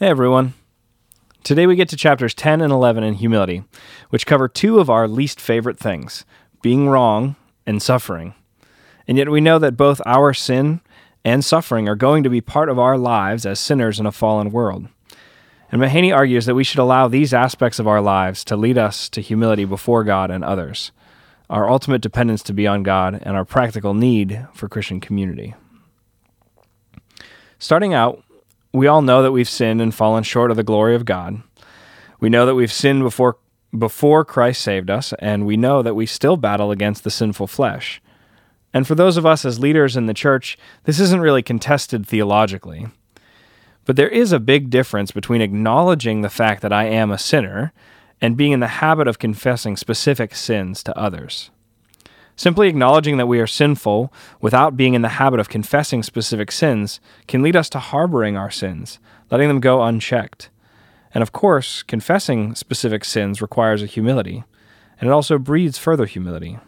Hey everyone. Today we get to chapters 10 and 11 in humility, which cover two of our least favorite things being wrong and suffering. And yet we know that both our sin and suffering are going to be part of our lives as sinners in a fallen world. And Mahaney argues that we should allow these aspects of our lives to lead us to humility before God and others, our ultimate dependence to be on God, and our practical need for Christian community. Starting out, we all know that we've sinned and fallen short of the glory of God. We know that we've sinned before before Christ saved us, and we know that we still battle against the sinful flesh. And for those of us as leaders in the church, this isn't really contested theologically. But there is a big difference between acknowledging the fact that I am a sinner and being in the habit of confessing specific sins to others. Simply acknowledging that we are sinful without being in the habit of confessing specific sins can lead us to harboring our sins, letting them go unchecked. And of course, confessing specific sins requires a humility, and it also breeds further humility.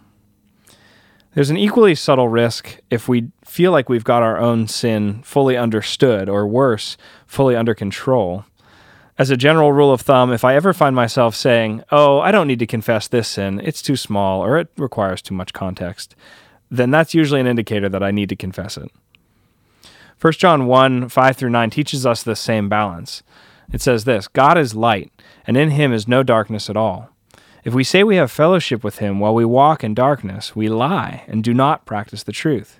There's an equally subtle risk if we feel like we've got our own sin fully understood, or worse, fully under control as a general rule of thumb, if I ever find myself saying, Oh, I don't need to confess this sin, it's too small, or it requires too much context, then that's usually an indicator that I need to confess it. 1 John 1 5 through 9 teaches us the same balance. It says this God is light, and in him is no darkness at all. If we say we have fellowship with him while we walk in darkness, we lie and do not practice the truth.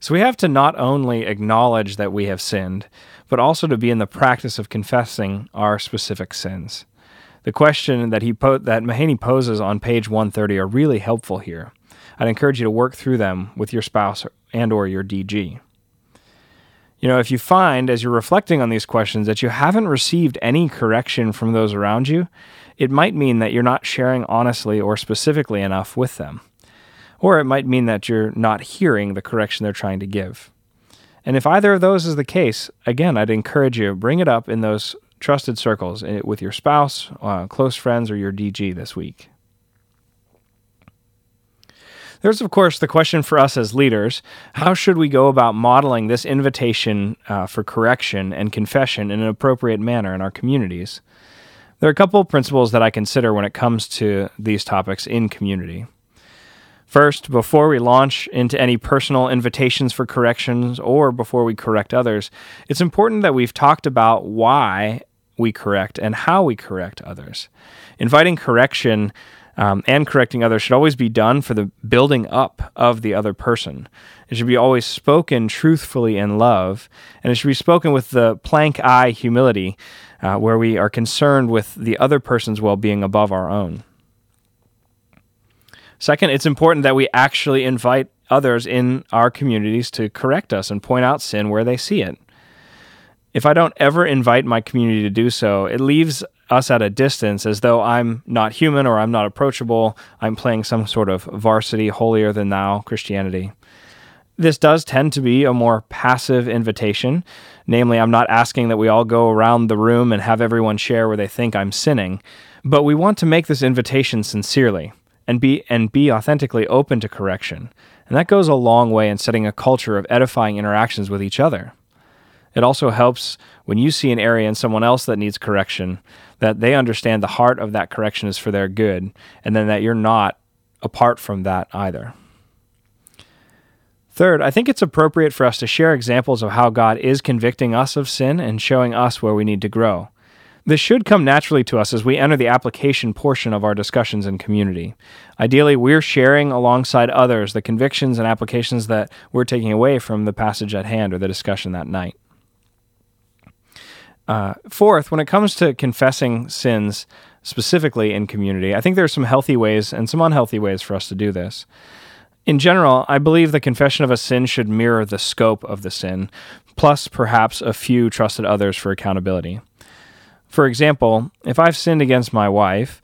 So we have to not only acknowledge that we have sinned, but also to be in the practice of confessing our specific sins. The question that he po- that Mahaney poses on page 130 are really helpful here. I'd encourage you to work through them with your spouse and or your DG. You know, if you find as you're reflecting on these questions that you haven't received any correction from those around you, it might mean that you're not sharing honestly or specifically enough with them. Or it might mean that you're not hearing the correction they're trying to give. And if either of those is the case, again, I'd encourage you bring it up in those trusted circles eh, with your spouse, uh, close friends, or your DG this week. There's, of course, the question for us as leaders how should we go about modeling this invitation uh, for correction and confession in an appropriate manner in our communities? There are a couple of principles that I consider when it comes to these topics in community. First, before we launch into any personal invitations for corrections or before we correct others, it's important that we've talked about why we correct and how we correct others. Inviting correction um, and correcting others should always be done for the building up of the other person. It should be always spoken truthfully in love, and it should be spoken with the plank eye humility, uh, where we are concerned with the other person's well being above our own. Second, it's important that we actually invite others in our communities to correct us and point out sin where they see it. If I don't ever invite my community to do so, it leaves us at a distance as though I'm not human or I'm not approachable. I'm playing some sort of varsity, holier than thou Christianity. This does tend to be a more passive invitation. Namely, I'm not asking that we all go around the room and have everyone share where they think I'm sinning, but we want to make this invitation sincerely and be and be authentically open to correction. And that goes a long way in setting a culture of edifying interactions with each other. It also helps when you see an area in someone else that needs correction that they understand the heart of that correction is for their good and then that you're not apart from that either. Third, I think it's appropriate for us to share examples of how God is convicting us of sin and showing us where we need to grow. This should come naturally to us as we enter the application portion of our discussions in community. Ideally, we're sharing alongside others the convictions and applications that we're taking away from the passage at hand or the discussion that night. Uh, fourth, when it comes to confessing sins specifically in community, I think there are some healthy ways and some unhealthy ways for us to do this. In general, I believe the confession of a sin should mirror the scope of the sin, plus perhaps a few trusted others for accountability. For example, if I've sinned against my wife,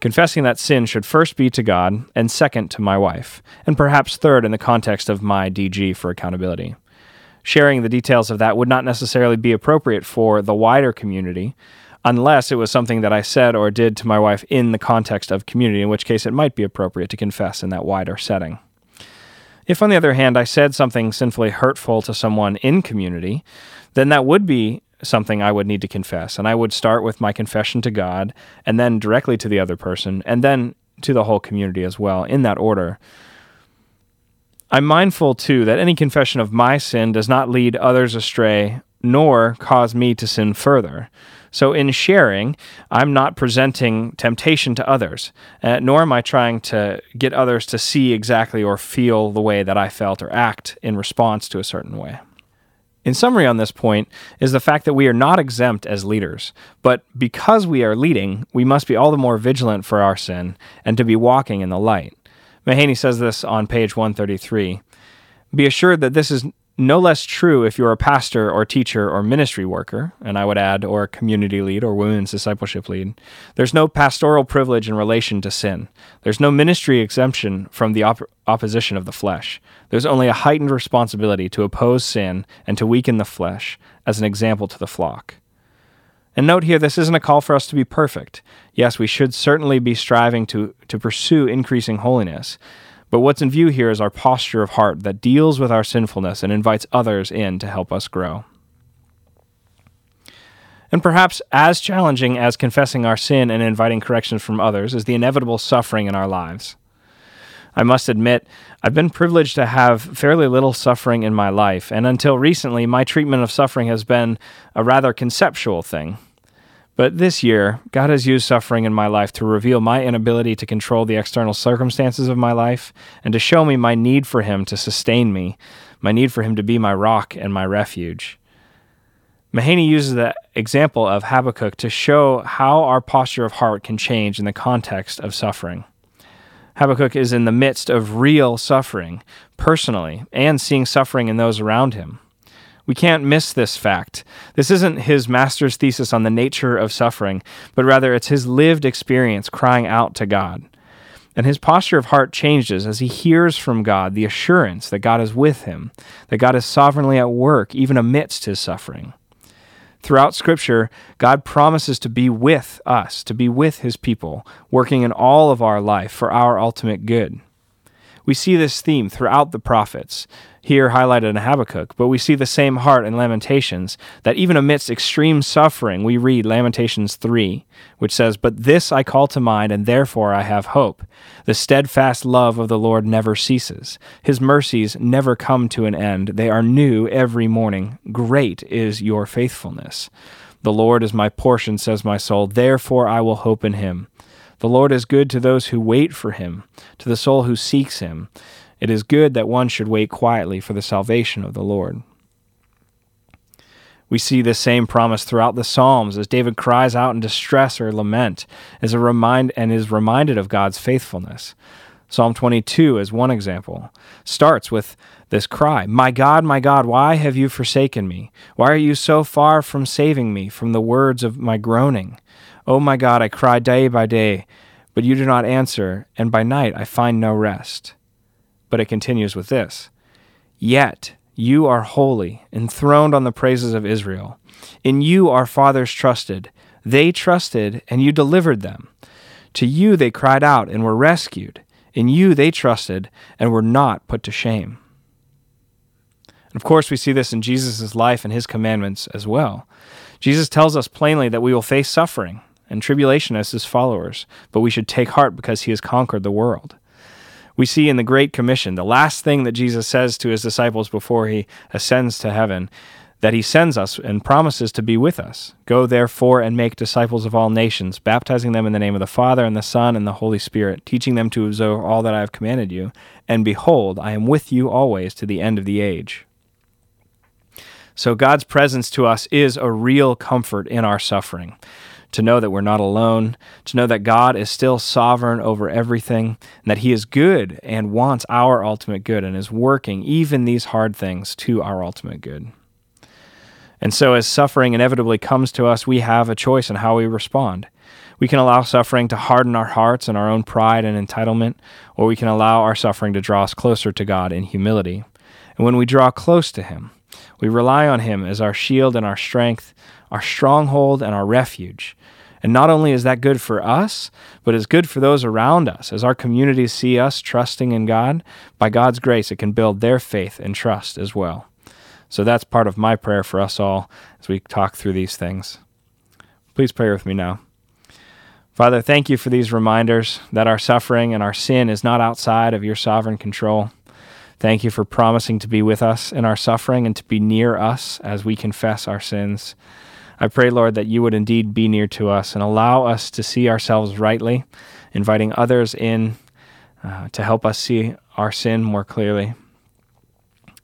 Confessing that sin should first be to God, and second to my wife, and perhaps third in the context of my DG for accountability. Sharing the details of that would not necessarily be appropriate for the wider community, unless it was something that I said or did to my wife in the context of community, in which case it might be appropriate to confess in that wider setting. If, on the other hand, I said something sinfully hurtful to someone in community, then that would be something I would need to confess. And I would start with my confession to God, and then directly to the other person, and then to the whole community as well, in that order. I'm mindful, too, that any confession of my sin does not lead others astray, nor cause me to sin further. So, in sharing, I'm not presenting temptation to others, uh, nor am I trying to get others to see exactly or feel the way that I felt or act in response to a certain way. In summary, on this point, is the fact that we are not exempt as leaders, but because we are leading, we must be all the more vigilant for our sin and to be walking in the light. Mahaney says this on page 133. Be assured that this is no less true if you're a pastor or teacher or ministry worker, and I would add, or a community lead or women's discipleship lead. There's no pastoral privilege in relation to sin. There's no ministry exemption from the op- opposition of the flesh. There's only a heightened responsibility to oppose sin and to weaken the flesh as an example to the flock. And note here, this isn't a call for us to be perfect. Yes, we should certainly be striving to, to pursue increasing holiness. But what's in view here is our posture of heart that deals with our sinfulness and invites others in to help us grow. And perhaps as challenging as confessing our sin and inviting corrections from others is the inevitable suffering in our lives. I must admit, I've been privileged to have fairly little suffering in my life, and until recently, my treatment of suffering has been a rather conceptual thing. But this year, God has used suffering in my life to reveal my inability to control the external circumstances of my life and to show me my need for Him to sustain me, my need for Him to be my rock and my refuge. Mahaney uses the example of Habakkuk to show how our posture of heart can change in the context of suffering. Habakkuk is in the midst of real suffering, personally, and seeing suffering in those around him. We can't miss this fact. This isn't his master's thesis on the nature of suffering, but rather it's his lived experience crying out to God. And his posture of heart changes as he hears from God the assurance that God is with him, that God is sovereignly at work even amidst his suffering. Throughout Scripture, God promises to be with us, to be with his people, working in all of our life for our ultimate good. We see this theme throughout the prophets, here highlighted in Habakkuk, but we see the same heart in Lamentations, that even amidst extreme suffering, we read Lamentations 3, which says, But this I call to mind, and therefore I have hope. The steadfast love of the Lord never ceases. His mercies never come to an end. They are new every morning. Great is your faithfulness. The Lord is my portion, says my soul. Therefore I will hope in him. The Lord is good to those who wait for him, to the soul who seeks him. It is good that one should wait quietly for the salvation of the Lord. We see this same promise throughout the Psalms as David cries out in distress or lament as a remind and is reminded of God's faithfulness. Psalm 22 as one example starts with this cry, "My God, my God, why have you forsaken me? Why are you so far from saving me from the words of my groaning? Oh my God, I cry day by day, but you do not answer, and by night I find no rest. But it continues with this Yet you are holy, enthroned on the praises of Israel. In you our fathers trusted. They trusted, and you delivered them. To you they cried out and were rescued. In you they trusted and were not put to shame. And of course, we see this in Jesus' life and his commandments as well. Jesus tells us plainly that we will face suffering and tribulation as his followers, but we should take heart because he has conquered the world. We see in the Great Commission, the last thing that Jesus says to his disciples before he ascends to heaven, that he sends us and promises to be with us. Go therefore and make disciples of all nations, baptizing them in the name of the Father and the Son and the Holy Spirit, teaching them to observe all that I have commanded you. And behold, I am with you always to the end of the age. So God's presence to us is a real comfort in our suffering to know that we're not alone, to know that God is still sovereign over everything, and that He is good and wants our ultimate good and is working even these hard things to our ultimate good. And so, as suffering inevitably comes to us, we have a choice in how we respond. We can allow suffering to harden our hearts and our own pride and entitlement, or we can allow our suffering to draw us closer to God in humility. And when we draw close to Him, we rely on Him as our shield and our strength, our stronghold and our refuge. And not only is that good for us, but it's good for those around us. As our communities see us trusting in God, by God's grace, it can build their faith and trust as well. So that's part of my prayer for us all as we talk through these things. Please pray with me now. Father, thank you for these reminders that our suffering and our sin is not outside of your sovereign control. Thank you for promising to be with us in our suffering and to be near us as we confess our sins. I pray, Lord, that you would indeed be near to us and allow us to see ourselves rightly, inviting others in uh, to help us see our sin more clearly.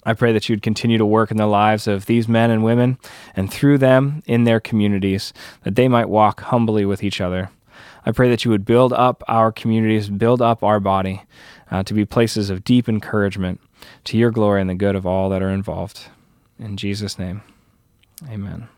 I pray that you'd continue to work in the lives of these men and women and through them in their communities, that they might walk humbly with each other. I pray that you would build up our communities, build up our body uh, to be places of deep encouragement to your glory and the good of all that are involved. In Jesus' name, amen.